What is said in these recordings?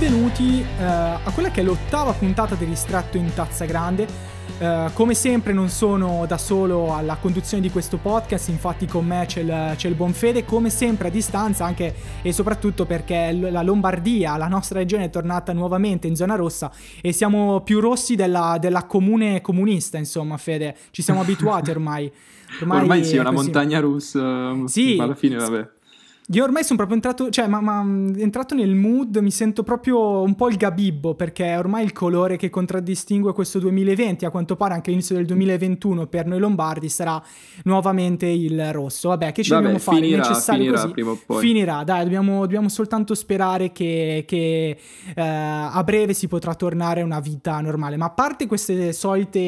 benvenuti uh, a quella che è l'ottava puntata dell'Istratto in Tazza Grande. Uh, come sempre non sono da solo alla conduzione di questo podcast, infatti con me c'è il, c'è il buon Fede, come sempre a distanza anche e soprattutto perché la Lombardia, la nostra regione è tornata nuovamente in zona rossa e siamo più rossi della, della comune comunista, insomma Fede, ci siamo abituati ormai. Ormai, ormai sì, è una montagna russa, sì, ma alla fine vabbè. Io ormai sono proprio entrato, cioè, ma, ma, entrato nel mood, mi sento proprio un po' il gabibbo, perché ormai il colore che contraddistingue questo 2020, a quanto pare anche l'inizio del 2021 per noi lombardi, sarà nuovamente il rosso. Vabbè, che ci Vabbè, dobbiamo fare? Finirà, finirà prima o poi. Finirà, dai, dobbiamo, dobbiamo soltanto sperare che, che eh, a breve si potrà tornare a una vita normale. Ma a parte queste solite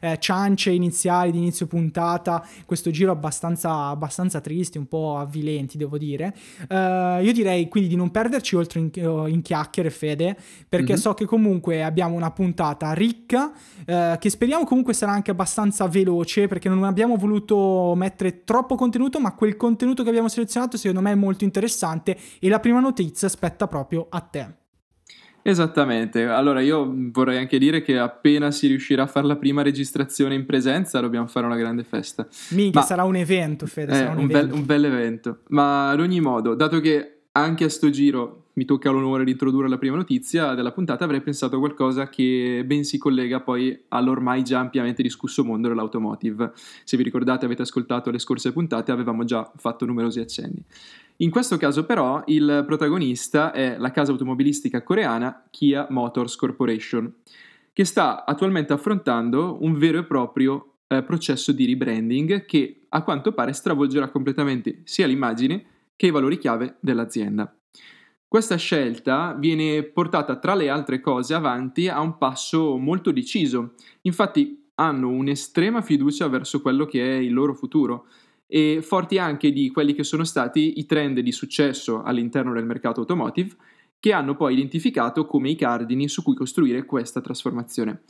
eh, ciance iniziali di inizio puntata, questo giro abbastanza, abbastanza tristi, un po' avvilenti, devo dire dire. Uh, io direi quindi di non perderci oltre in, in chiacchiere, Fede, perché mm-hmm. so che comunque abbiamo una puntata ricca, uh, che speriamo comunque sarà anche abbastanza veloce, perché non abbiamo voluto mettere troppo contenuto, ma quel contenuto che abbiamo selezionato secondo me è molto interessante e la prima notizia spetta proprio a te. Esattamente, allora io vorrei anche dire che appena si riuscirà a fare la prima registrazione in presenza dobbiamo fare una grande festa. Minchia, Ma, sarà un evento, Fede, eh, sarà un, un, evento. Bel, un bel evento. Ma ad ogni modo, dato che anche a sto giro mi tocca l'onore di introdurre la prima notizia della puntata, avrei pensato a qualcosa che ben si collega poi all'ormai già ampiamente discusso mondo dell'automotive. Se vi ricordate, avete ascoltato le scorse puntate, avevamo già fatto numerosi accenni. In questo caso però il protagonista è la casa automobilistica coreana Kia Motors Corporation, che sta attualmente affrontando un vero e proprio eh, processo di rebranding che a quanto pare stravolgerà completamente sia l'immagine che i valori chiave dell'azienda. Questa scelta viene portata tra le altre cose avanti a un passo molto deciso. Infatti hanno un'estrema fiducia verso quello che è il loro futuro e forti anche di quelli che sono stati i trend di successo all'interno del mercato automotive che hanno poi identificato come i cardini su cui costruire questa trasformazione.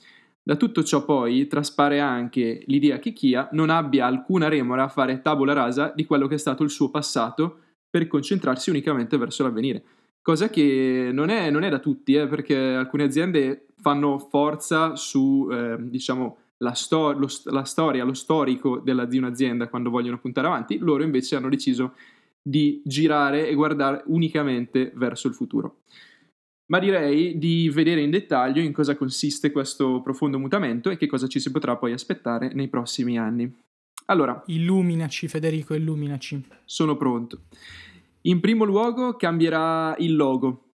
Da tutto ciò poi traspare anche l'idea che Kia non abbia alcuna remora a fare tabula rasa di quello che è stato il suo passato per concentrarsi unicamente verso l'avvenire cosa che non è, non è da tutti, eh, perché alcune aziende fanno forza su, eh, diciamo, la, sto- lo, la, storia, lo storico della, di un'azienda quando vogliono puntare avanti, loro invece hanno deciso di girare e guardare unicamente verso il futuro. Ma direi di vedere in dettaglio in cosa consiste questo profondo mutamento e che cosa ci si potrà poi aspettare nei prossimi anni. Allora, illuminaci Federico, illuminaci. Sono pronto. In primo luogo cambierà il logo.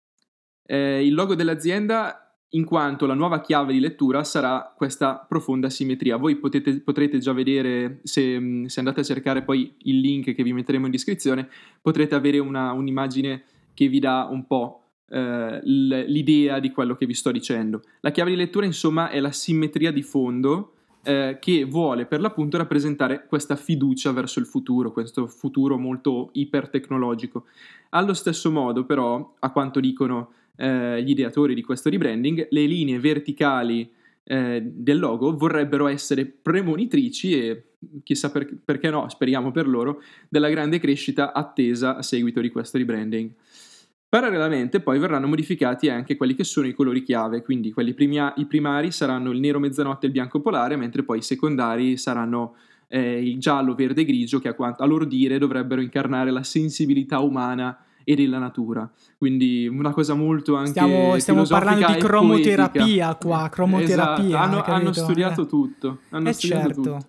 Eh, il logo dell'azienda in quanto la nuova chiave di lettura sarà questa profonda simmetria. Voi potete, potrete già vedere, se, se, andate a cercare poi il link che vi metteremo in descrizione, potrete avere una, un'immagine che vi dà un po' eh, l'idea di quello che vi sto dicendo. La chiave di lettura insomma è la simmetria di fondo eh, che vuole per l'appunto rappresentare questa fiducia verso il futuro, questo futuro molto ipertecnologico. Allo stesso modo, però, a quanto dicono eh, gli ideatori di questo rebranding, le linee verticali eh, del logo vorrebbero essere premonitrici e chissà per, perché no, speriamo per loro, della grande crescita attesa a seguito di questo rebranding. Parallelamente poi verranno modificati anche quelli che sono i colori chiave, quindi primia- i primari saranno il nero mezzanotte e il bianco polare, mentre poi i secondari saranno eh, il giallo, verde e grigio che a, quanto, a loro dire dovrebbero incarnare la sensibilità umana e della natura. Quindi una cosa molto anche Stiamo, stiamo parlando di cromoterapia qua, cromoterapia. Esatto. Hanno, hanno, studiato eh. tutto. Hanno eh studiato certo. tutto.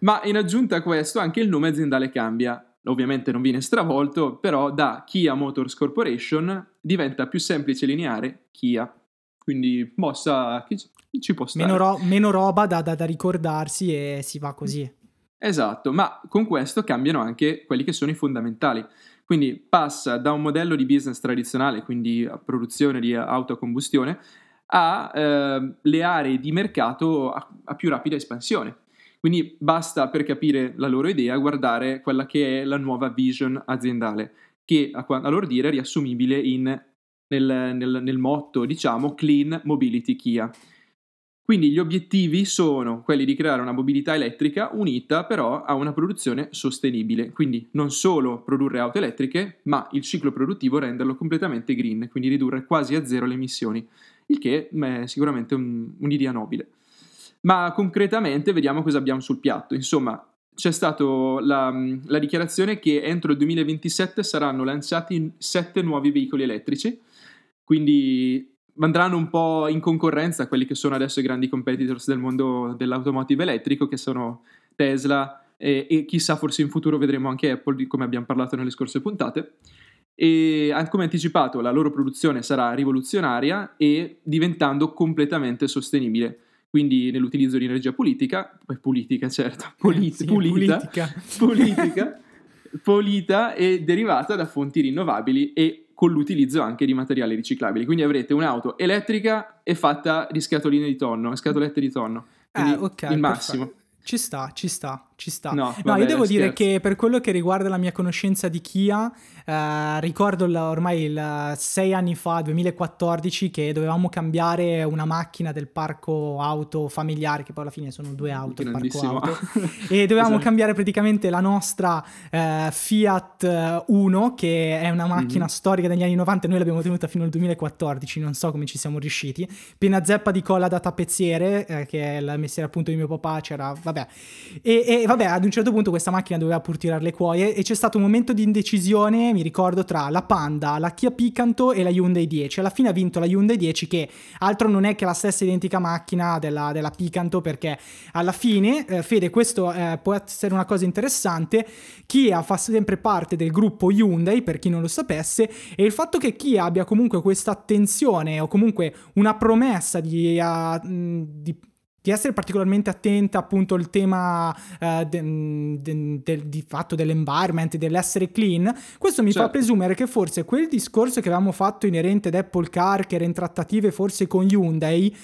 Ma in aggiunta a questo anche il nome aziendale cambia ovviamente non viene stravolto, però da Kia Motors Corporation diventa più semplice e lineare Kia. Quindi mossa chi ci può stare. Meno, ro- meno roba da, da, da, ricordarsi e si va così. Esatto, ma con questo cambiano anche quelli che sono i fondamentali. Quindi passa da un modello di business tradizionale, quindi produzione di auto a combustione, a eh, le aree di mercato a, a più rapida espansione. Quindi basta per capire la loro idea guardare quella che è la nuova vision aziendale, che a, a loro dire è riassumibile in, nel, nel, nel motto, diciamo, Clean Mobility Kia. Quindi gli obiettivi sono quelli di creare una mobilità elettrica unita però a una produzione sostenibile, quindi non solo produrre auto elettriche, ma il ciclo produttivo renderlo completamente green, quindi ridurre quasi a zero le emissioni, il che è sicuramente un, un'idea nobile. Ma concretamente vediamo cosa abbiamo sul piatto. Insomma, c'è stata la, la, dichiarazione che entro il 2027 saranno lanciati sette nuovi veicoli elettrici, quindi andranno un po' in concorrenza a quelli che sono adesso i grandi competitors del mondo dell'automotive elettrico, che sono Tesla e, e chissà forse in futuro vedremo anche Apple, come abbiamo parlato nelle scorse puntate. E come anticipato, la loro produzione sarà rivoluzionaria e diventando completamente sostenibile. Quindi nell'utilizzo di energia politica, politica certo, polit- sì, pulita, politica, politica pulita e derivata da fonti rinnovabili e con l'utilizzo anche di materiali riciclabili. Quindi avrete un'auto elettrica e fatta di scatoline di tonno, scatolette di tonno. Quindi eh, ok. il massimo. Perfetto. Ci sta, ci sta, ci sta. No, no io devo dire che per quello che riguarda la mia conoscenza di Kia, eh, ricordo la, ormai il, sei anni fa, 2014, che dovevamo cambiare una macchina del parco auto familiare, che poi alla fine sono due auto, il parco auto, e dovevamo esatto. cambiare praticamente la nostra eh, Fiat 1, che è una macchina mm-hmm. storica degli anni 90, noi l'abbiamo tenuta fino al 2014, non so come ci siamo riusciti, piena zeppa di colla da tappezziere, eh, che è il mestiere appunto di mio papà, c'era, vabbè, vabbè. E, e, vabbè, ad un certo punto questa macchina doveva pur tirare le cuoie e c'è stato un momento di indecisione, mi ricordo, tra la Panda, la Kia Picanto e la Hyundai 10. Alla fine ha vinto la Hyundai 10 che altro non è che la stessa identica macchina della, della Picanto perché alla fine, eh, Fede, questo eh, può essere una cosa interessante, Kia fa sempre parte del gruppo Hyundai, per chi non lo sapesse, e il fatto che Kia abbia comunque questa attenzione o comunque una promessa di, uh, di di essere particolarmente attenta appunto al tema uh, de, de, de, di fatto dell'environment, dell'essere clean, questo mi certo. fa presumere che forse quel discorso che avevamo fatto inerente ad Apple Car, che era in trattative forse con Hyundai,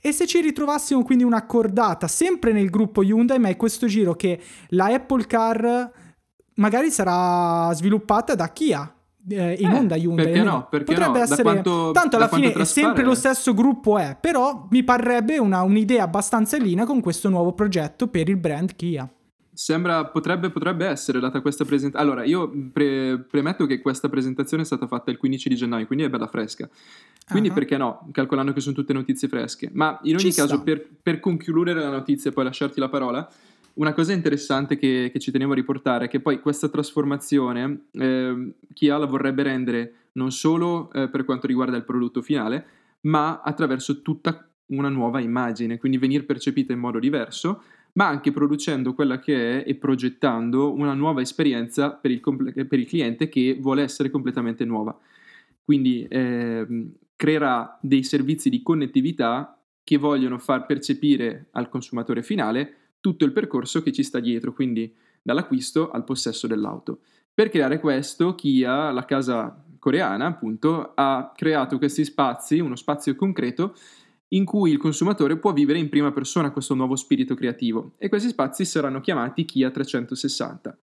e se ci ritrovassimo quindi un'accordata sempre nel gruppo Hyundai, ma è questo giro che la Apple Car magari sarà sviluppata da Kia, eh, in eh, onda Hyundai. Perché no? Perché Potrebbe no? essere. Quanto, tanto alla fine è sempre lo stesso gruppo, è. Però mi parrebbe una, un'idea abbastanza in linea con questo nuovo progetto per il brand Kia. Sembra, potrebbe, potrebbe essere data questa presentazione. Allora, io pre- premetto che questa presentazione è stata fatta il 15 di gennaio, quindi è bella fresca. Quindi uh-huh. perché no? Calcolando che sono tutte notizie fresche. Ma in ogni Ci caso, per, per, concludere la notizia e poi lasciarti la parola, una cosa interessante che, che, ci tenevo a riportare è che poi questa trasformazione eh, Kia la vorrebbe rendere non solo eh, per quanto riguarda il prodotto finale, ma attraverso tutta una nuova immagine, quindi venire percepita in modo diverso, ma anche producendo quella che è e progettando una nuova esperienza per il, per il cliente che vuole essere completamente nuova. Quindi eh, creerà dei servizi di connettività che vogliono far percepire al consumatore finale tutto il percorso che ci sta dietro, quindi dall'acquisto al possesso dell'auto. Per creare questo, Kia, la casa coreana, appunto, ha creato questi spazi, uno spazio concreto in cui il consumatore può vivere in prima persona questo nuovo spirito creativo e questi spazi saranno chiamati Kia 360.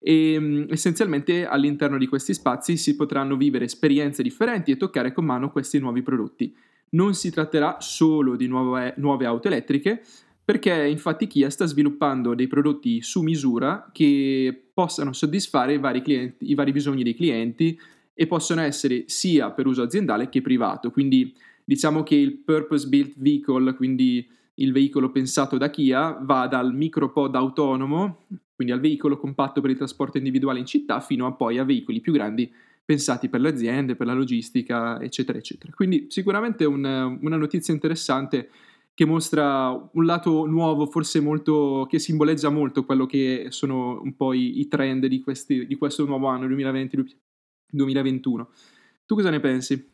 E mm, essenzialmente all'interno di questi spazi si potranno vivere esperienze differenti e toccare con mano questi nuovi prodotti. Non si tratterà solo di nuove, nuove auto elettriche, perché infatti Kia sta sviluppando dei prodotti su misura che possano soddisfare i vari, clienti, i vari bisogni dei clienti e possono essere sia per uso aziendale che privato. Quindi diciamo che il purpose built vehicle, quindi il veicolo pensato da Kia, va dal micropod autonomo, quindi al veicolo compatto per il trasporto individuale in città, fino a poi a veicoli più grandi pensati per le aziende, per la logistica, eccetera, eccetera. Quindi sicuramente un, una notizia interessante che mostra un lato nuovo, forse molto, che simboleggia molto quello che sono un po' i, i trend di, questi, di questo nuovo anno 2020-2021. Tu cosa ne pensi?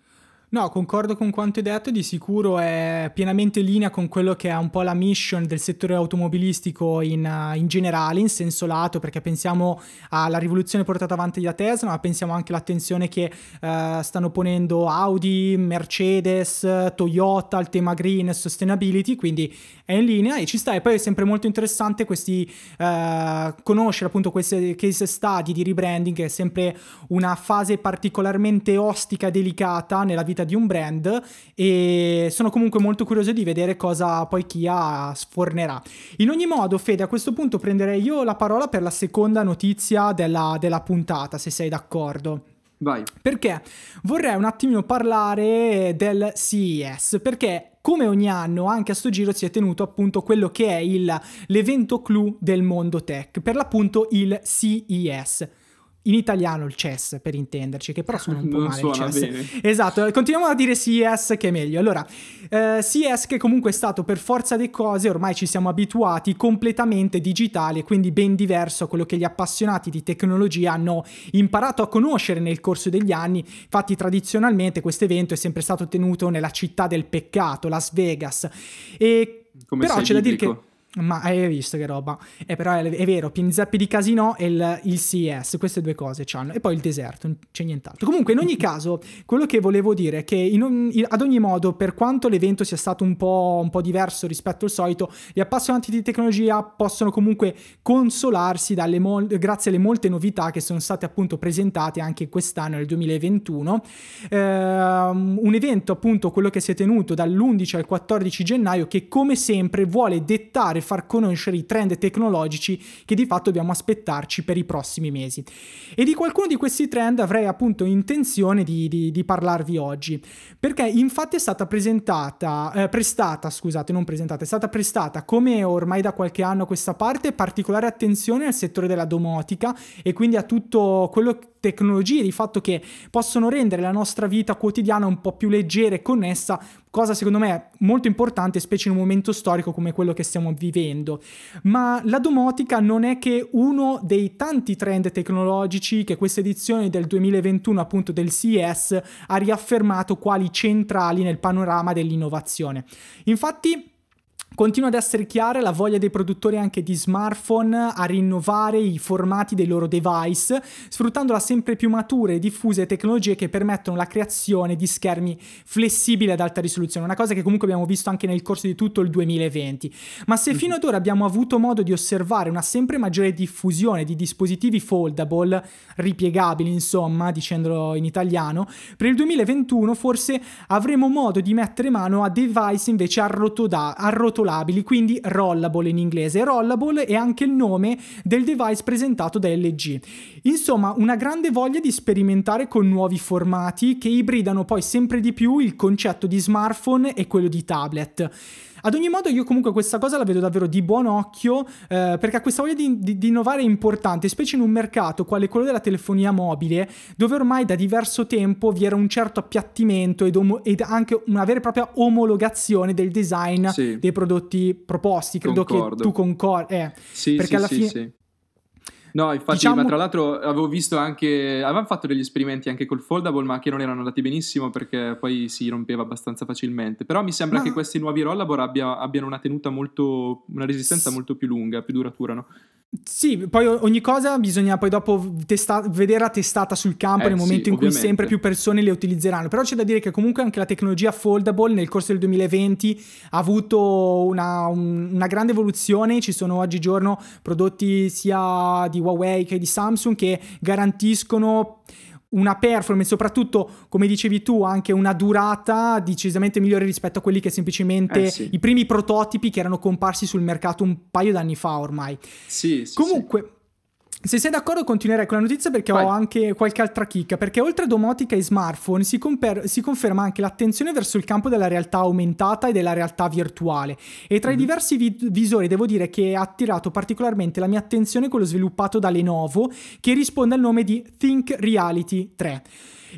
No, concordo con quanto hai detto, di sicuro è pienamente in linea con quello che è un po' la mission del settore automobilistico in, in generale, in senso lato, perché pensiamo alla rivoluzione portata avanti da Tesla, ma pensiamo anche all'attenzione che uh, stanno ponendo Audi, Mercedes, Toyota al tema green e sustainability, quindi è in linea e ci sta. E poi è sempre molto interessante questi, uh, conoscere appunto queste case study di rebranding, che è sempre una fase particolarmente ostica e delicata nella vita vita di un brand e sono comunque molto curioso di vedere cosa poi Kia sfornerà. In ogni modo, Fede, a questo punto prenderei io la parola per la seconda notizia della, della puntata, se sei d'accordo. Vai. Perché vorrei un attimino parlare del CES, perché come ogni anno anche a sto giro si è tenuto appunto quello che è il, l'evento clou del mondo tech, per l'appunto il CES in italiano il CES per intenderci, che però suona un po' non male suona bene. Esatto, continuiamo a dire CES che è meglio. Allora, eh, CES che comunque è stato per forza di cose, ormai ci siamo abituati, completamente digitale, quindi ben diverso a quello che gli appassionati di tecnologia hanno imparato a conoscere nel corso degli anni. Infatti tradizionalmente questo evento è sempre stato tenuto nella città del peccato, Las Vegas. E Come però c'è da dire biblico. che ma hai visto che roba? Eh, però è, è vero, pieni zeppi di casino e il, il CES, queste due cose c'hanno. E poi il deserto, non c'è nient'altro. Comunque, in ogni caso, quello che volevo dire è che in un- in- ad ogni modo, per quanto l'evento sia stato un po', un po' diverso rispetto al solito, gli appassionati di tecnologia possono comunque consolarsi mol- grazie alle molte novità che sono state appunto presentate anche quest'anno, nel 2021. Ehm, un evento appunto quello che si è tenuto dall'11 al 14 gennaio che come sempre vuole dettare far conoscere i trend tecnologici che di fatto dobbiamo aspettarci per i prossimi mesi. E di qualcuno di questi trend avrei appunto intenzione di, di- di parlarvi oggi, perché infatti è stata presentata, eh, prestata, scusate, non presentata, è stata prestata come ormai da qualche anno a questa parte particolare attenzione al settore della domotica e quindi a tutto quello tecnologie di fatto che possono rendere la nostra vita quotidiana un po' più leggera e connessa, cosa secondo me molto importante, specie in un momento storico come quello che stiamo vivendo. Ma la domotica non è che uno dei tanti trend tecnologici che questa edizione del 2021 appunto del CES ha riaffermato quali centrali nel panorama dell'innovazione. Infatti Continua ad essere chiara la voglia dei produttori anche di smartphone a rinnovare i formati dei loro device, sfruttando la sempre più mature e diffuse tecnologie che permettono la creazione di schermi flessibili ad alta risoluzione, una cosa che comunque abbiamo visto anche nel corso di tutto il 2020. Ma se fino ad ora abbiamo avuto modo di osservare una sempre maggiore diffusione di dispositivi foldable, ripiegabili insomma, dicendolo in italiano, per il 2021 forse avremo modo di mettere mano a device invece arrotoda- arrotolabili, quindi rollable in inglese. Rollable è anche il nome del device presentato da LG. Insomma, una grande voglia di sperimentare con nuovi formati che ibridano poi sempre di più il concetto di smartphone e quello di tablet. Ad ogni modo, io comunque questa cosa la vedo davvero di buon occhio eh, perché questa voglia di, di- di innovare è importante, specie in un mercato quale quello della telefonia mobile, dove ormai da diverso tempo vi era un certo appiattimento ed, omo- ed anche una vera e propria omologazione del design Sì. dei prodotti proposti. Credo Concordo. che tu concordi. Eh, Sì, perché sì, alla fine- sì. No, infatti, Diciamo- ma tra l'altro avevo visto anche, avevamo fatto degli esperimenti anche col foldable, ma che non erano andati benissimo perché poi si rompeva abbastanza facilmente. Però mi sembra Ma- che questi nuovi rollable abbia- abbiano una tenuta molto, una resistenza molto più lunga, più duratura, no? Sì, poi ogni cosa bisogna poi dopo testa- vederla testata sul campo Eh, nel sì, momento in cui ovviamente. sempre più persone le utilizzeranno. Però c'è da dire che comunque anche la tecnologia foldable nel corso del 2020 ha avuto una, un- una grande evoluzione. Ci sono oggigiorno prodotti sia di Huawei che di Samsung che garantiscono una performance, soprattutto come dicevi tu, anche una durata decisamente migliore rispetto a quelli che semplicemente Eh, sì. i primi prototipi che erano comparsi sul mercato un paio d'anni fa ormai. Sì, sì, Comunque, se sei d'accordo continuerei con la notizia perché Vai. ho anche qualche altra chicca, perché oltre a domotica e smartphone si, comper- si conferma anche l'attenzione verso il campo della realtà aumentata e della realtà virtuale e tra i diversi vi- visori devo dire che ha attirato particolarmente la mia attenzione quello sviluppato da Lenovo che risponde al nome di Think Reality 3.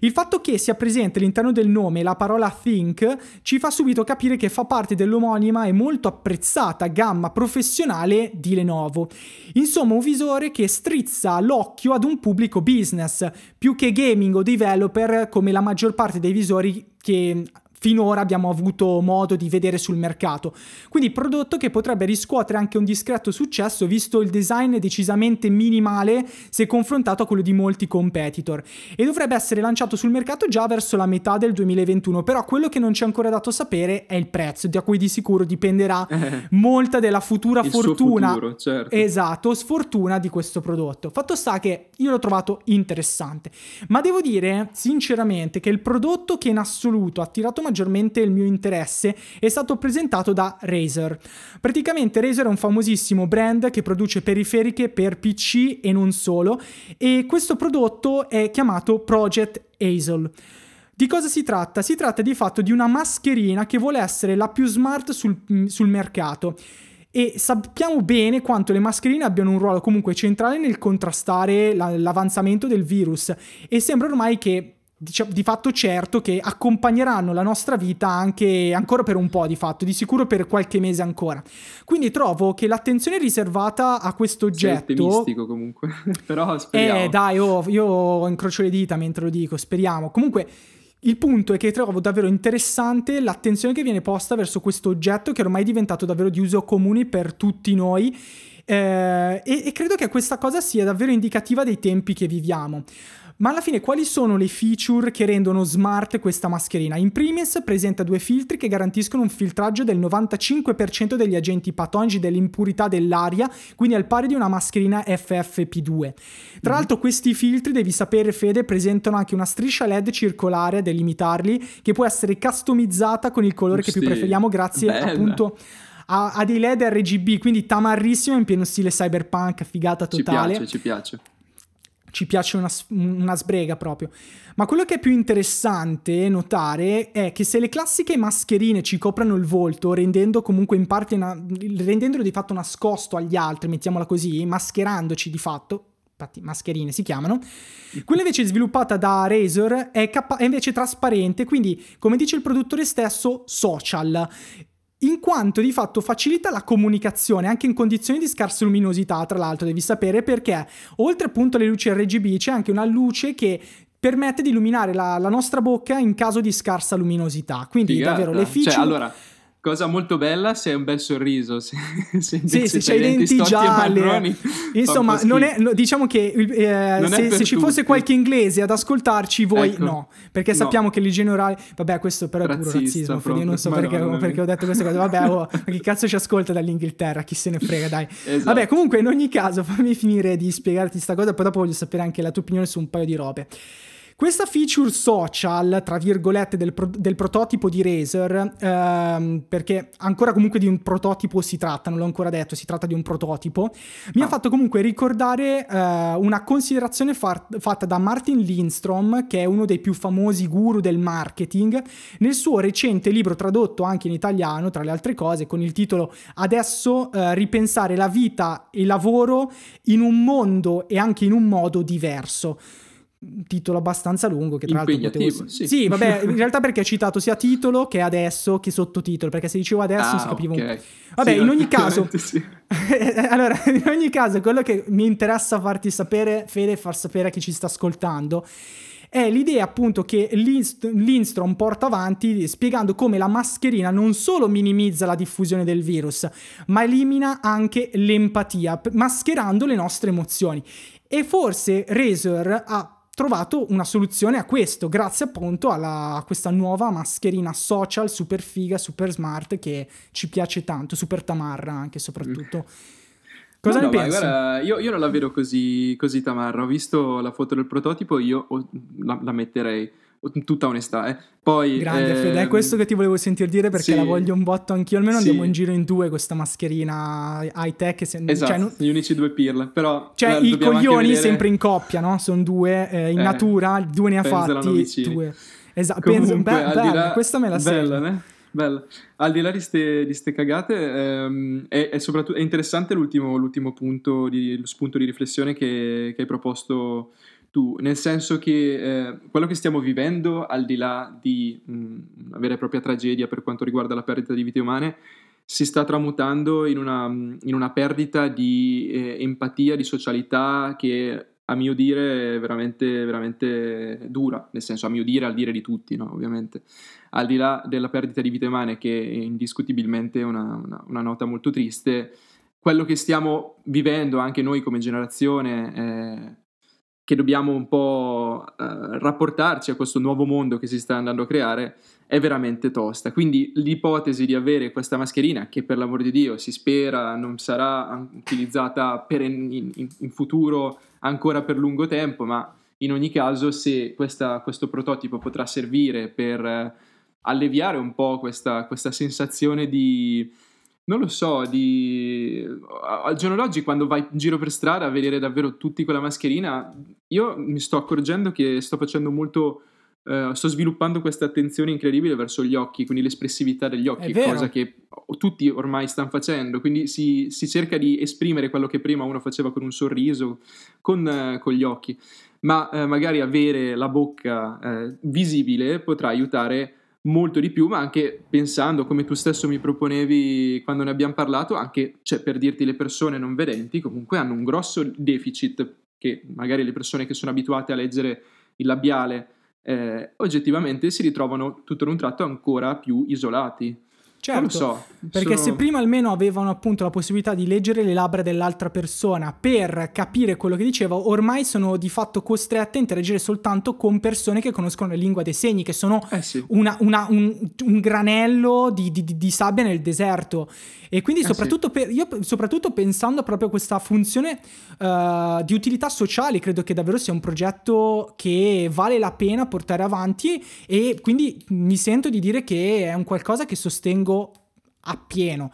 Il fatto che sia presente all'interno del nome la parola think ci fa subito capire che fa parte dell'omonima e molto apprezzata gamma professionale di Lenovo. Insomma, un visore che strizza l'occhio ad un pubblico business, più che gaming o developer come la maggior parte dei visori che finora abbiamo avuto modo di vedere sul mercato. Quindi prodotto che potrebbe riscuotere anche un discreto successo visto il design decisamente minimale se confrontato a quello di molti competitor e dovrebbe essere lanciato sul mercato già verso la metà del 2021, però quello che non ci è ancora dato sapere è il prezzo, da cui di sicuro dipenderà eh, molta della futura fortuna, futuro, certo. esatto, sfortuna di questo prodotto. Fatto sta che io l'ho trovato interessante, ma devo dire sinceramente che il prodotto che in assoluto ha attirato maggiormente il mio interesse è stato presentato da Razer. Praticamente Razer è un famosissimo brand che produce periferiche per PC e non solo e questo prodotto è chiamato Project Hazel. Di cosa si tratta? Si tratta di fatto di una mascherina che vuole essere la più smart sul, sul mercato e sappiamo bene quanto le mascherine abbiano un ruolo comunque centrale nel contrastare la, l'avanzamento del virus e sembra ormai che di fatto certo che accompagneranno la nostra vita anche ancora per un po' di fatto, di sicuro per qualche mese ancora. Quindi trovo che l'attenzione riservata a questo oggetto... Sei ottimistico comunque, però speriamo. Eh dai, oh, io incrocio le dita mentre lo dico, speriamo. Comunque... Il punto è che trovo davvero interessante l'attenzione che viene posta verso questo oggetto che ormai è diventato davvero di uso comune per tutti noi eh, e, e credo che questa cosa sia davvero indicativa dei tempi che viviamo. Ma alla fine quali sono le feature che rendono smart questa mascherina? In primis presenta due filtri che garantiscono un filtraggio del 95% degli agenti patogeni dell'impurità dell'aria, quindi al pari di una mascherina FFP2. Tra mm. l'altro questi filtri, devi sapere Fede, presentano anche una striscia LED circolare a delimitarli che può essere customizzata con il colore sì, che più preferiamo grazie bella. appunto a, a, dei LED RGB, quindi tamarrissimo in pieno stile cyberpunk, figata totale. Ci piace, ci piace ci piace una, una, sbrega proprio. Ma quello che è più interessante notare è che se le classiche mascherine ci coprono il volto, rendendo comunque in parte una, rendendolo di fatto nascosto agli altri, mettiamola così, mascherandoci di fatto, infatti mascherine si chiamano, quella invece sviluppata da Razer è, capa- è invece trasparente, quindi come dice il produttore stesso, social in quanto di fatto facilita la comunicazione anche in condizioni di scarsa luminosità, tra l'altro devi sapere perché oltre appunto alle luci RGB c'è anche una luce che permette di illuminare la, la nostra bocca in caso di scarsa luminosità. Quindi Figata. davvero le feature... Cioè, allora Cosa molto bella se hai un bel sorriso, se, se sì, se c'hai i denti gialli. Marroni, Insomma, non è, diciamo che eh, se, se ci fosse qualche inglese ad ascoltarci, voi ecco, no. Perché no. sappiamo che l'igiene orale... Vabbè, questo però è puro razzismo, Fede, io non so perché, perché, ho detto queste cose. Vabbè, oh, chi cazzo ci ascolta dall'Inghilterra? Chi se ne frega, dai. Esatto. Vabbè, comunque, in ogni caso, fammi finire di spiegarti questa cosa, poi dopo voglio sapere anche la tua opinione su un paio di robe. Questa feature social, tra virgolette, del, pro- del prototipo di Razer, ehm, perché ancora comunque di un prototipo si tratta, non l'ho ancora detto, si tratta di un prototipo, mi ah. ha fatto comunque ricordare eh, una considerazione far- fatta da Martin Lindstrom, che è uno dei più famosi guru del marketing, nel suo recente libro tradotto anche in italiano, tra le altre cose, con il titolo Adesso eh, ripensare la vita e il lavoro in un mondo e anche in un modo diverso titolo abbastanza lungo che tra l'altro potevo... sì. sì. vabbè, in realtà perché ho citato sia titolo che adesso che sottotitolo, perché se dicevo adesso ah, si capiva okay. un Vabbè, sì, in ogni caso sì. allora, in ogni caso, quello che mi interessa farti sapere, Fede, e far sapere a chi ci sta ascoltando è l'idea appunto che Lindst- Lindstrom porta avanti spiegando come la mascherina non solo minimizza la diffusione del virus, ma elimina anche l'empatia, mascherando le nostre emozioni. E forse Razer ha trovato una soluzione a questo, grazie appunto alla, a questa nuova mascherina social super figa, super smart che ci piace tanto, super tamarra anche soprattutto. Cosa no, ne no, pensi? Guarda, io, io, non la vedo così, così tamarra, ho visto la foto del prototipo, io la, la metterei tutta onestà. Eh. Poi, Grande eh, Fede, è questo che ti volevo sentire dire perché sì, la voglio un botto anch'io. Almeno sì. andiamo in giro in due questa mascherina high tech. Se, cioè, esatto, cioè, non... gli unici due pirla. Però, cioè, i coglioni vedere... sempre in coppia, no? Sono due eh, in eh, natura, due ne ha fatti. Due. Esatto, penso, be- bella, questa me la bella, né? Bella. Al di là di queste cagate, ehm, è, è, soprattutto è interessante l'ultimo, l'ultimo punto, di, lo spunto di riflessione che, che hai proposto tu, nel senso che eh, quello che stiamo vivendo, al di là di mh, una vera e propria tragedia per quanto riguarda la perdita di vite umane, si sta tramutando in una, in una perdita di eh, empatia, di socialità che a mio dire veramente, veramente dura, nel senso a mio dire al dire di tutti, no? ovviamente. Al di là della perdita di vite umane, che è indiscutibilmente una, una, una nota molto triste, quello che stiamo vivendo anche noi come generazione, eh, che dobbiamo un po' eh, rapportarci a questo nuovo mondo che si sta andando a creare, è veramente tosta. Quindi l'ipotesi di avere questa mascherina, che per l'amor di Dio si spera non sarà utilizzata in, in, in futuro ancora per lungo tempo, ma in ogni caso se questa, questo prototipo potrà servire per eh, alleviare un po' questa, questa sensazione di non lo so, di... al giorno d'oggi quando vai in giro per strada a vedere davvero tutti con la mascherina, io mi sto accorgendo che sto facendo molto... Uh, sto sviluppando questa attenzione incredibile verso gli occhi, quindi l'espressività degli occhi, cosa che tutti ormai stanno facendo, quindi si, si, cerca di esprimere quello che prima uno faceva con un sorriso, con, uh, con gli occhi, ma uh, magari avere la bocca visibile potrà aiutare molto di più, ma anche pensando, come tu stesso mi proponevi quando ne abbiamo parlato, anche cioè, per dirti le persone non vedenti comunque hanno un grosso deficit che magari le persone che sono abituate a leggere il labiale eh, oggettivamente si ritrovano tutto in un tratto ancora più isolati. Certo, so, perché sono... se prima almeno avevano appunto la possibilità di leggere le labbra dell'altra persona per capire quello che diceva, ormai sono di fatto costrette a interagire soltanto con persone che conoscono la lingua dei segni, che sono eh sì. una, una, un, un, granello di, di, di, sabbia nel deserto. E quindi eh soprattutto, sì. per, io, soprattutto pensando proprio a questa funzione uh, di utilità sociale, credo che davvero sia un progetto che vale la pena portare avanti e quindi mi sento di dire che è un qualcosa che sostengo appieno.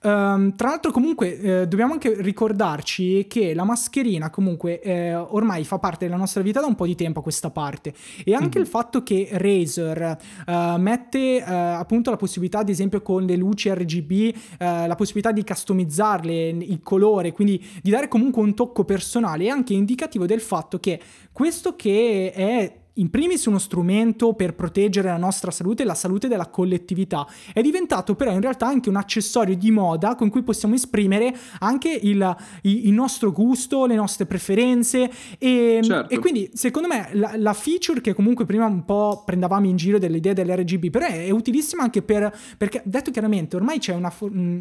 Um, tra l'altro comunque eh, dobbiamo anche ricordarci che la mascherina comunque eh, ormai fa parte della nostra vita da un po' di tempo a questa parte e anche mm-hmm. il fatto che Razer uh, mette uh, appunto la possibilità ad esempio con le luci RGB uh, la possibilità di customizzarle il colore quindi di dare comunque un tocco personale è anche indicativo del fatto che questo che è in primis uno strumento per proteggere la nostra salute e la salute della collettività, è diventato però in realtà anche un accessorio di moda con cui possiamo esprimere anche il, il nostro gusto, le nostre preferenze e, certo. e quindi secondo me la, la, feature che comunque prima un po' prendavamo in giro dell'idea dell'RGB, però è, è utilissima anche per, perché detto chiaramente ormai c'è una... Mh,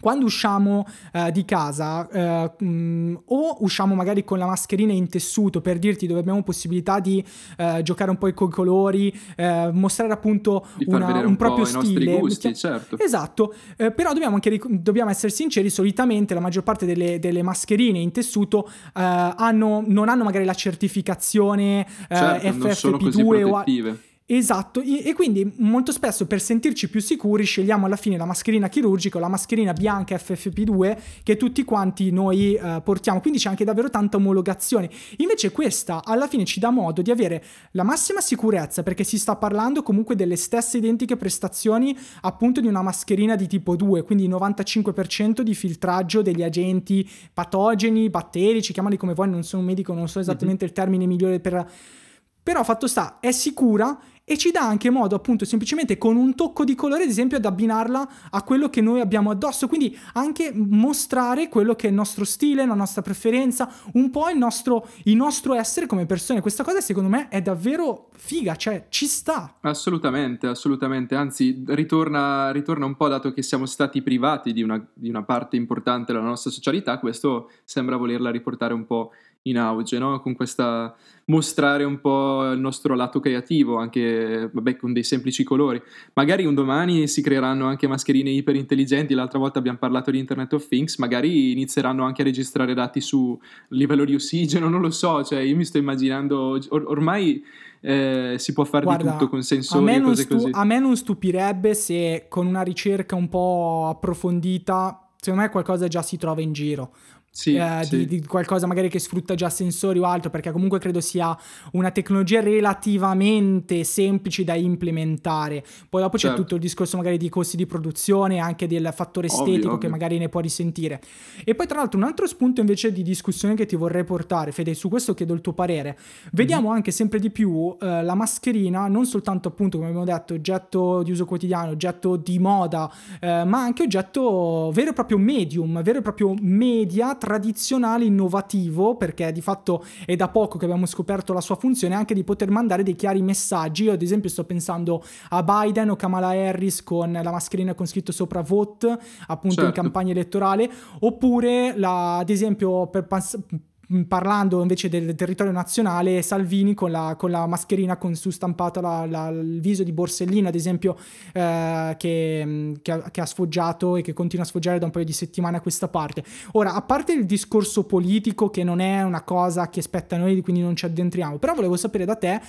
quando usciamo uh, di casa uh, um, o usciamo magari con la mascherina in tessuto per dirti dove abbiamo possibilità di uh, giocare un po' con i colori, mostrare appunto una, un, un proprio stile. Gusti, certo. Esatto, però dobbiamo anche dobbiamo essere sinceri, solitamente la maggior parte delle, delle mascherine in tessuto hanno, non hanno magari la certificazione certo, FFP2 o... Esatto, e quindi molto spesso per sentirci più sicuri scegliamo alla fine la mascherina chirurgica o la mascherina bianca FFP2 che tutti quanti noi eh, portiamo, quindi c'è anche davvero tanta omologazione. Invece questa alla fine ci dà modo di avere la massima sicurezza perché si sta parlando comunque delle stesse identiche prestazioni appunto di una mascherina di tipo 2, quindi 95% di filtraggio degli agenti patogeni, batterici, chiamali come vuoi, non sono un medico, non so esattamente mm-hmm. il termine migliore per... Però fatto sta, è sicura e ci dà anche modo appunto semplicemente con un tocco di colore ad esempio ad abbinarla a quello che noi abbiamo addosso. Quindi anche mostrare quello che è il nostro stile la nostra preferenza un po' il nostro, il nostro essere come persone. Questa cosa secondo me è davvero figa cioè ci sta. Assolutamente assolutamente. Anzi ritorna, ritorna un po' dato che siamo stati privati di una, di una parte importante della nostra socialità questo sembra volerla riportare un po' in auge, no? con questa mostrare un po' il nostro lato creativo, anche vabbè, con dei semplici colori. Magari un domani si creeranno anche mascherine iper intelligenti, l'altra volta abbiamo parlato di Internet of Things, magari inizieranno anche a registrare dati su livello di ossigeno, non lo so, cioè io mi sto immaginando, or- ormai eh, si può fare Guarda, di tutto con sensori e cose stu- così. A me non stupirebbe se con una ricerca un po' approfondita, secondo me qualcosa già si trova in giro sì, eh, sì. Di, di, qualcosa magari che sfrutta già sensori o altro, perché comunque credo sia una tecnologia relativamente semplice da implementare. Poi dopo certo. c'è tutto il discorso magari di costi di produzione, anche del fattore estetico ovvio, ovvio. che magari ne può risentire. E poi tra l'altro un altro spunto invece di discussione che ti vorrei portare, Fede, su questo chiedo il tuo parere. Vediamo mm-hmm. anche sempre di più eh, la mascherina, non soltanto appunto come abbiamo detto, oggetto di uso quotidiano, oggetto di moda, eh, ma anche oggetto vero e proprio medium, vero e proprio media tra tradizionale, innovativo, perché di fatto è da poco che abbiamo scoperto la sua funzione, anche di poter mandare dei chiari messaggi. Io ad esempio sto pensando a Biden o Kamala Harris con la mascherina con scritto sopra vote, appunto certo. in campagna elettorale, oppure la, ad esempio per pass- parlando invece del territorio nazionale, Salvini con la, con la mascherina con su stampato la, la, il viso di Borsellino, ad esempio, eh, che, mm, che, ha, che, ha, sfoggiato e che continua a sfoggiare da un paio di settimane a questa parte. Ora, a parte il discorso politico, che non è una cosa che spetta a noi, quindi non ci addentriamo, però volevo sapere da te.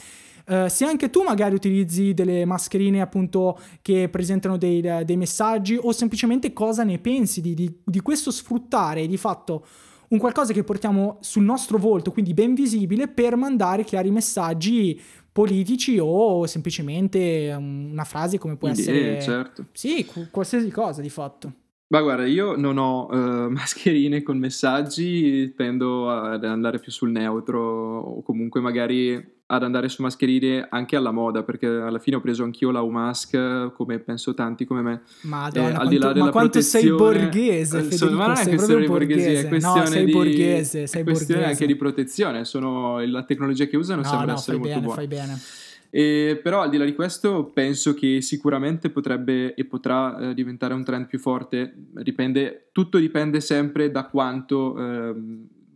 Uh, se anche tu magari utilizzi delle mascherine appunto che presentano dei, dei messaggi o semplicemente cosa ne pensi di, di, di questo sfruttare di fatto un qualcosa che portiamo sul nostro volto, quindi ben visibile, per mandare chiari messaggi politici o semplicemente una frase come può Idee, essere... certo. Sì, qualsiasi cosa di fatto. Ma guarda, io non ho uh, mascherine con messaggi, tendo ad andare più sul neutro o comunque magari ad andare su mascherine anche alla moda, perché alla fine ho preso anch'io la U-Mask, come penso tanti come me. Madonna, eh, al di là quanto, ma quanto sei borghese, Federico, sono, ma non è questione di borghesia, è questione no, sei di, borghese, sei è questione borghese. anche di protezione, sono, la tecnologia che usano no, sembra no, essere molto bene, buona. Fai bene. E, però al di là di questo penso che sicuramente potrebbe e potrà eh, diventare un trend più forte, dipende, tutto dipende sempre da quanto... Eh,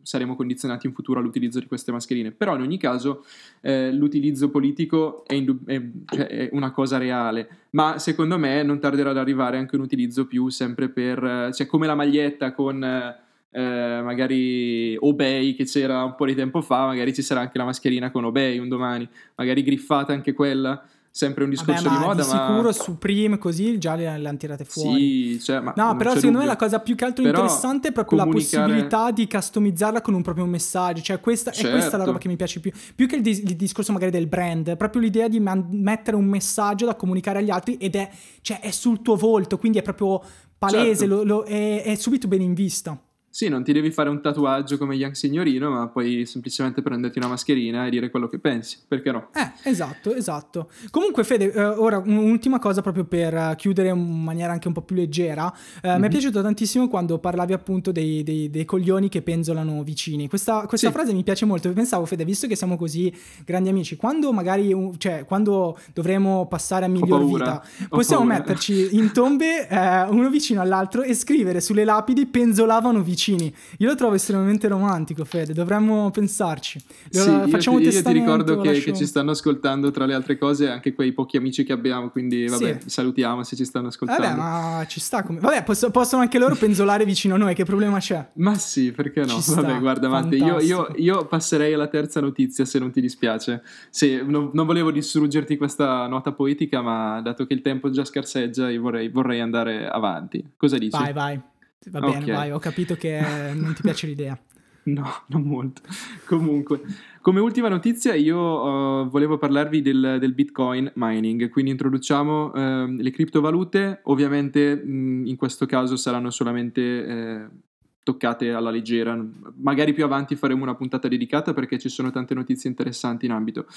saremo condizionati in futuro all'utilizzo di queste mascherine. Però in ogni caso eh, l'utilizzo politico è, indub- è, cioè, è, una cosa reale, ma secondo me non tarderà ad arrivare anche un utilizzo più sempre per, cioè come la maglietta con... Eh, magari Obey che c'era un po' di tempo fa, magari ci sarà anche la mascherina con Obey un domani, magari griffata anche quella sempre un discorso Vabbè, di moda. Di ma... sicuro Supreme così già le, le hanno tirate fuori. Sì, cioè, ma no, però secondo dubbio. me la cosa più che altro però interessante è proprio comunicare... la possibilità di customizzarla con un proprio messaggio. Cioè, questa, certo. è questa la roba certo. che mi piace più. Più che il, dis- il discorso magari del brand, proprio l'idea di man- mettere un messaggio da comunicare agli altri ed è, cioè, è sul tuo volto, quindi è proprio palese, certo. lo, lo, è, è subito ben in vista. Sì, non ti devi fare un tatuaggio come Young Signorino, ma puoi semplicemente prenderti una mascherina e dire quello che pensi, perché no? Eh, esatto, esatto. Comunque, Fede, eh, ora un'ultima cosa proprio per uh, chiudere in maniera anche un po' più leggera. Eh, mm-hmm. Mi è mhm. piaciuto tantissimo quando parlavi appunto dei, dei, dei coglioni che penzolano vicini. Questa, questa sì. frase mi piace molto. Pensavo, Fede, visto che siamo così grandi amici, quando magari, cioè, quando dovremo passare a miglior vita, possiamo metterci in tombe eh, uno vicino all'altro e scrivere sulle lapidi penzolavano vicini vicini. Io lo trovo estremamente romantico, Fede, dovremmo pensarci. Sì, Facciamo io, ti, io ti ricordo che, lascio... che, ci stanno ascoltando tra le altre cose anche quei pochi amici che abbiamo, quindi vabbè, sì. salutiamo se ci stanno ascoltando. Vabbè, ma ci sta come... Vabbè, posso, possono anche loro penzolare vicino a noi, che problema c'è? Ma sì, perché no? Ci vabbè, sta, guarda Matte, io, io, io, passerei alla terza notizia se non ti dispiace. Sì, non, non, volevo distruggerti questa nota poetica, ma dato che il tempo già scarseggia, io vorrei, vorrei andare avanti. Cosa dici? Vai, vai. Va bene, okay. vai, ho capito che non ti piace l'idea. No, non molto. Comunque, come ultima notizia io uh, volevo parlarvi del, del, Bitcoin mining, quindi introduciamo uh, le criptovalute, ovviamente mh, in questo caso saranno solamente eh, toccate alla leggera, magari più avanti faremo una puntata dedicata perché ci sono tante notizie interessanti in ambito.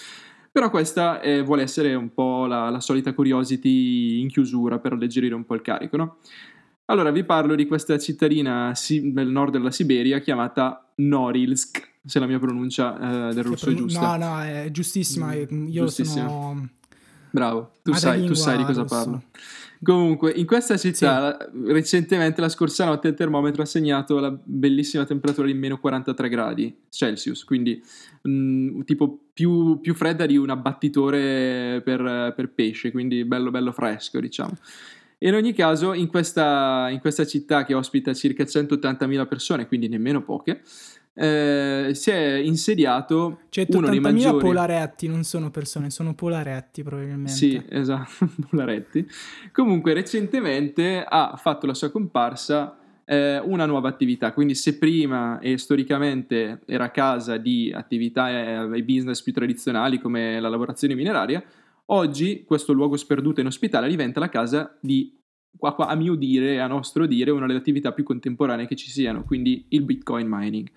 Però questa eh, vuole essere un po' la, la solita curiosity in chiusura per alleggerire un po' il carico, no? Allora vi parlo di questa cittadina si- nel nord della Siberia chiamata Norilsk, se la mia pronuncia eh, del russo è giusta. No, no, è giustissima, mm, io giustissima. sono... Bravo, tu sai, tu sai, di cosa russo. parlo. Comunque, in questa città sì. recentemente, la scorsa notte, il termometro ha segnato la bellissima temperatura di meno 43 gradi Celsius, quindi mh, mm, tipo più, più, fredda di un abbattitore per, per pesce, quindi bello bello fresco, diciamo. In ogni caso, in questa, in questa città che ospita circa 180.000 persone, quindi nemmeno poche, eh, si è insediato cioè, uno dei maggiori... polaretti, non sono persone, sono polaretti probabilmente. Sì, esatto, polaretti. Comunque, recentemente ha fatto la sua comparsa eh, una nuova attività, quindi se prima e storicamente era casa di attività e eh, business più tradizionali come la lavorazione mineraria, Oggi questo luogo sperduto in ospitale diventa la casa di, a mio dire, a nostro dire, una delle attività più contemporanee che ci siano, quindi il Bitcoin mining.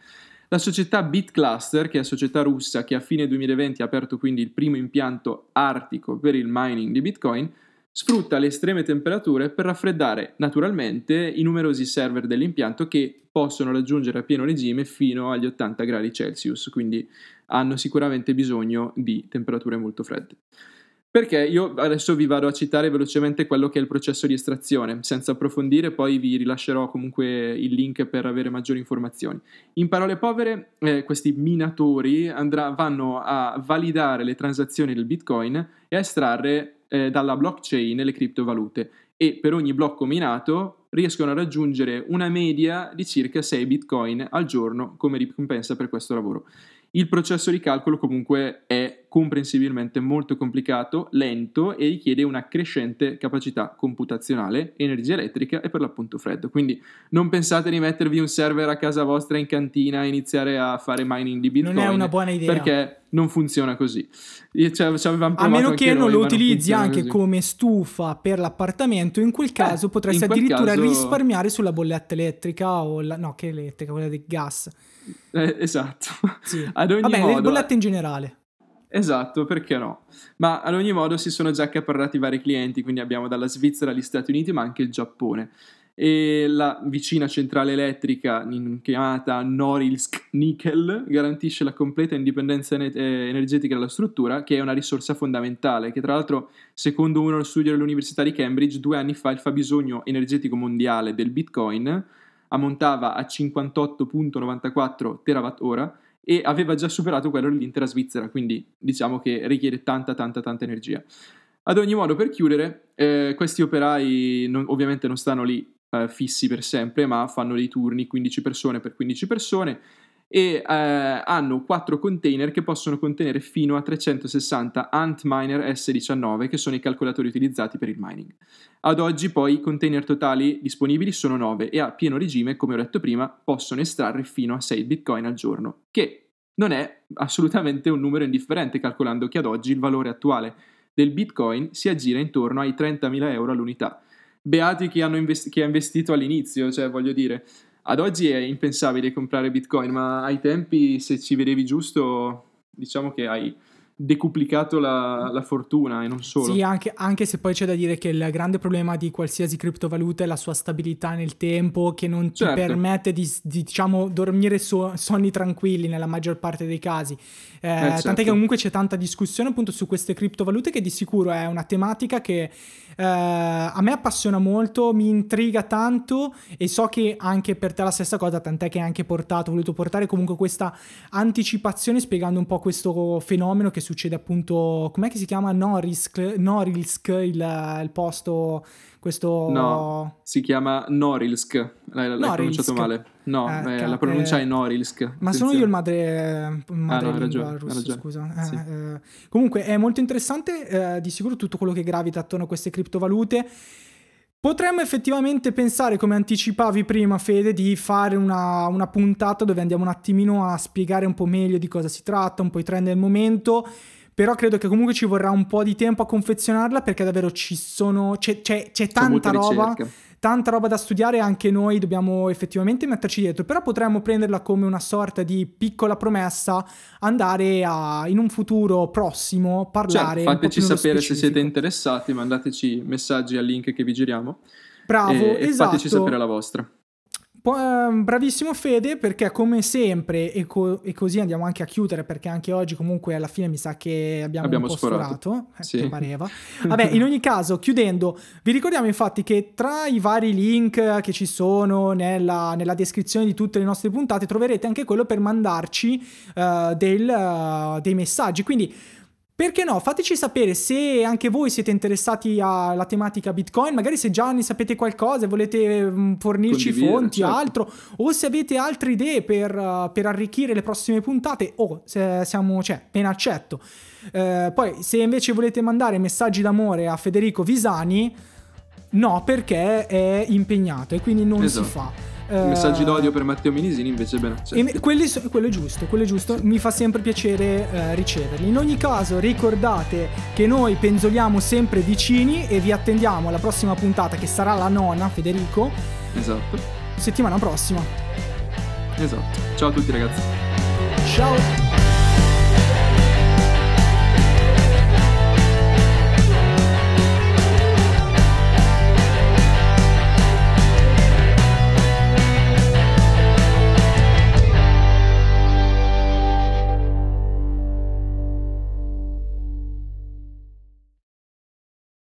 La società BitCluster, che è la società russa che a fine 2020 ha aperto quindi il primo impianto artico per il mining di Bitcoin, sfrutta le estreme temperature per raffreddare naturalmente i numerosi server dell'impianto che possono raggiungere a pieno regime fino agli 80 gradi Celsius, quindi hanno sicuramente bisogno di temperature molto fredde. Perché io adesso vi vado a citare velocemente quello che è il processo di estrazione, senza approfondire, poi vi rilascerò comunque il link per avere maggiori informazioni. In parole povere, eh, questi minatori andrà, vanno a validare le transazioni del Bitcoin e a estrarre eh, dalla blockchain le criptovalute e per ogni blocco minato riescono a raggiungere una media di circa 6 Bitcoin al giorno come ricompensa per questo lavoro. Il processo di calcolo comunque è comprensibilmente molto complicato, lento e richiede una crescente capacità computazionale, energia elettrica e per l'appunto freddo. Quindi non pensate di mettervi un server a casa vostra in cantina e iniziare a fare mining di Bitcoin. Non è una buona idea. Perché non funziona così. Cioè, a meno che non lo utilizzi anche così. come stufa per l'appartamento, in quel caso eh, potresti addirittura caso... risparmiare sulla bolletta elettrica o la... no, che elettrica, quella del gas. Eh, esatto. Sì. ad ogni Vabbè, modo, le bollette in generale. Esatto, perché no? Ma ad ogni modo si sono già accaparrati vari clienti, quindi abbiamo dalla Svizzera agli Stati Uniti, ma anche il Giappone. E la vicina centrale elettrica, chiamata Norilsk Nickel, garantisce la completa indipendenza eh, energetica della struttura, che è una risorsa fondamentale, che tra l'altro, secondo uno studio dell'Università di Cambridge, due anni fa il fabbisogno energetico mondiale del Bitcoin ammontava a 58.94 terawatt-ora e aveva già superato quello dell'intera Svizzera, quindi diciamo che richiede tanta tanta tanta energia. Ad ogni modo, per chiudere, eh, questi operai non, ovviamente non stanno lì eh, fissi per sempre, ma fanno dei turni 15 persone per 15 persone e eh, hanno quattro container che possono contenere fino a 360 Antminer S19 che sono i calcolatori utilizzati per il mining. Ad oggi poi i container totali disponibili sono 9 e a pieno regime, come ho detto prima, possono estrarre fino a 6 bitcoin al giorno, che non è assolutamente un numero indifferente calcolando che ad oggi il valore attuale del bitcoin si aggira intorno ai 30.000 euro all'unità. Beati chi, investi- chi ha investito all'inizio, cioè voglio dire, ad oggi è impensabile comprare Bitcoin, ma ai tempi, se ci vedevi giusto, diciamo che hai decuplicato la, la, fortuna e non solo. Sì, anche, anche, se poi c'è da dire che il grande problema di qualsiasi criptovaluta è la sua stabilità nel tempo, che non ti certo. permette di, di diciamo, dormire so, sonni tranquilli nella maggior parte dei casi. Eh, eh, certo. Tant'è che comunque c'è tanta discussione appunto su queste criptovalute che di sicuro è una tematica che eh, a me appassiona molto, mi intriga tanto e so che anche per te la stessa cosa, tant'è che hai anche portato, voluto portare comunque questa anticipazione spiegando un po' questo fenomeno che succede appunto, com'è che si chiama? Norilsk, Norilsk il, il posto, questo... No, si chiama Norilsk, l'hai, l'hai pronunciato male. No, eh, eh, la pronuncia è Norilsk. Ma sono io il madre, madre ah, no, ragione, russo, scusa. Eh, sì. Eh, comunque è molto interessante, eh, di sicuro tutto quello che gravita attorno a queste criptovalute. Potremmo effettivamente pensare, come anticipavi prima, Fede, di fare una, una, puntata dove andiamo un attimino a spiegare un po' meglio di cosa si tratta, un po' i trend del momento. Però credo che comunque ci vorrà un po' di tempo a confezionarla perché davvero ci sono. c'è, c'è, c'è tanta roba. Tanta roba da studiare, anche noi dobbiamo effettivamente metterci dietro, però potremmo prenderla come una sorta di piccola promessa, andare a, in un futuro prossimo, parlare. Certo, fateci sapere se siete interessati, mandateci messaggi al link che vi giriamo. Bravo, e, esatto. E fateci esatto. sapere la vostra. Ehm, bravissimo Fede perché come sempre e, co- e, così andiamo anche a chiudere perché anche oggi comunque alla fine mi sa che abbiamo, abbiamo un po' sforato, sforato eh, sì. pareva. Vabbè, in ogni caso, chiudendo, vi ricordiamo infatti che tra i vari link che ci sono nella, nella descrizione di tutte le nostre puntate troverete anche quello per mandarci uh, del, uh, dei messaggi. Quindi perché no? Fateci sapere se anche voi siete interessati alla tematica Bitcoin, magari se già ne sapete qualcosa e volete mm, fornirci fonti, certo. altro, o se avete altre idee per, uh, per arricchire le prossime puntate, o se siamo, cioè, ben accetto. Uh, poi, se invece volete mandare messaggi d'amore a Federico Visani, no, perché è impegnato e quindi non esatto. si fa. Messaggi d'odio per Matteo Minisini invece bene. Certo. Quelli, quello è giusto, quello è giusto, mi fa sempre piacere uh, riceverli. In ogni caso ricordate che noi penzoliamo sempre vicini e vi attendiamo alla prossima puntata che sarà la nona, Federico. Esatto. Settimana prossima. Esatto. Ciao a tutti ragazzi. Ciao.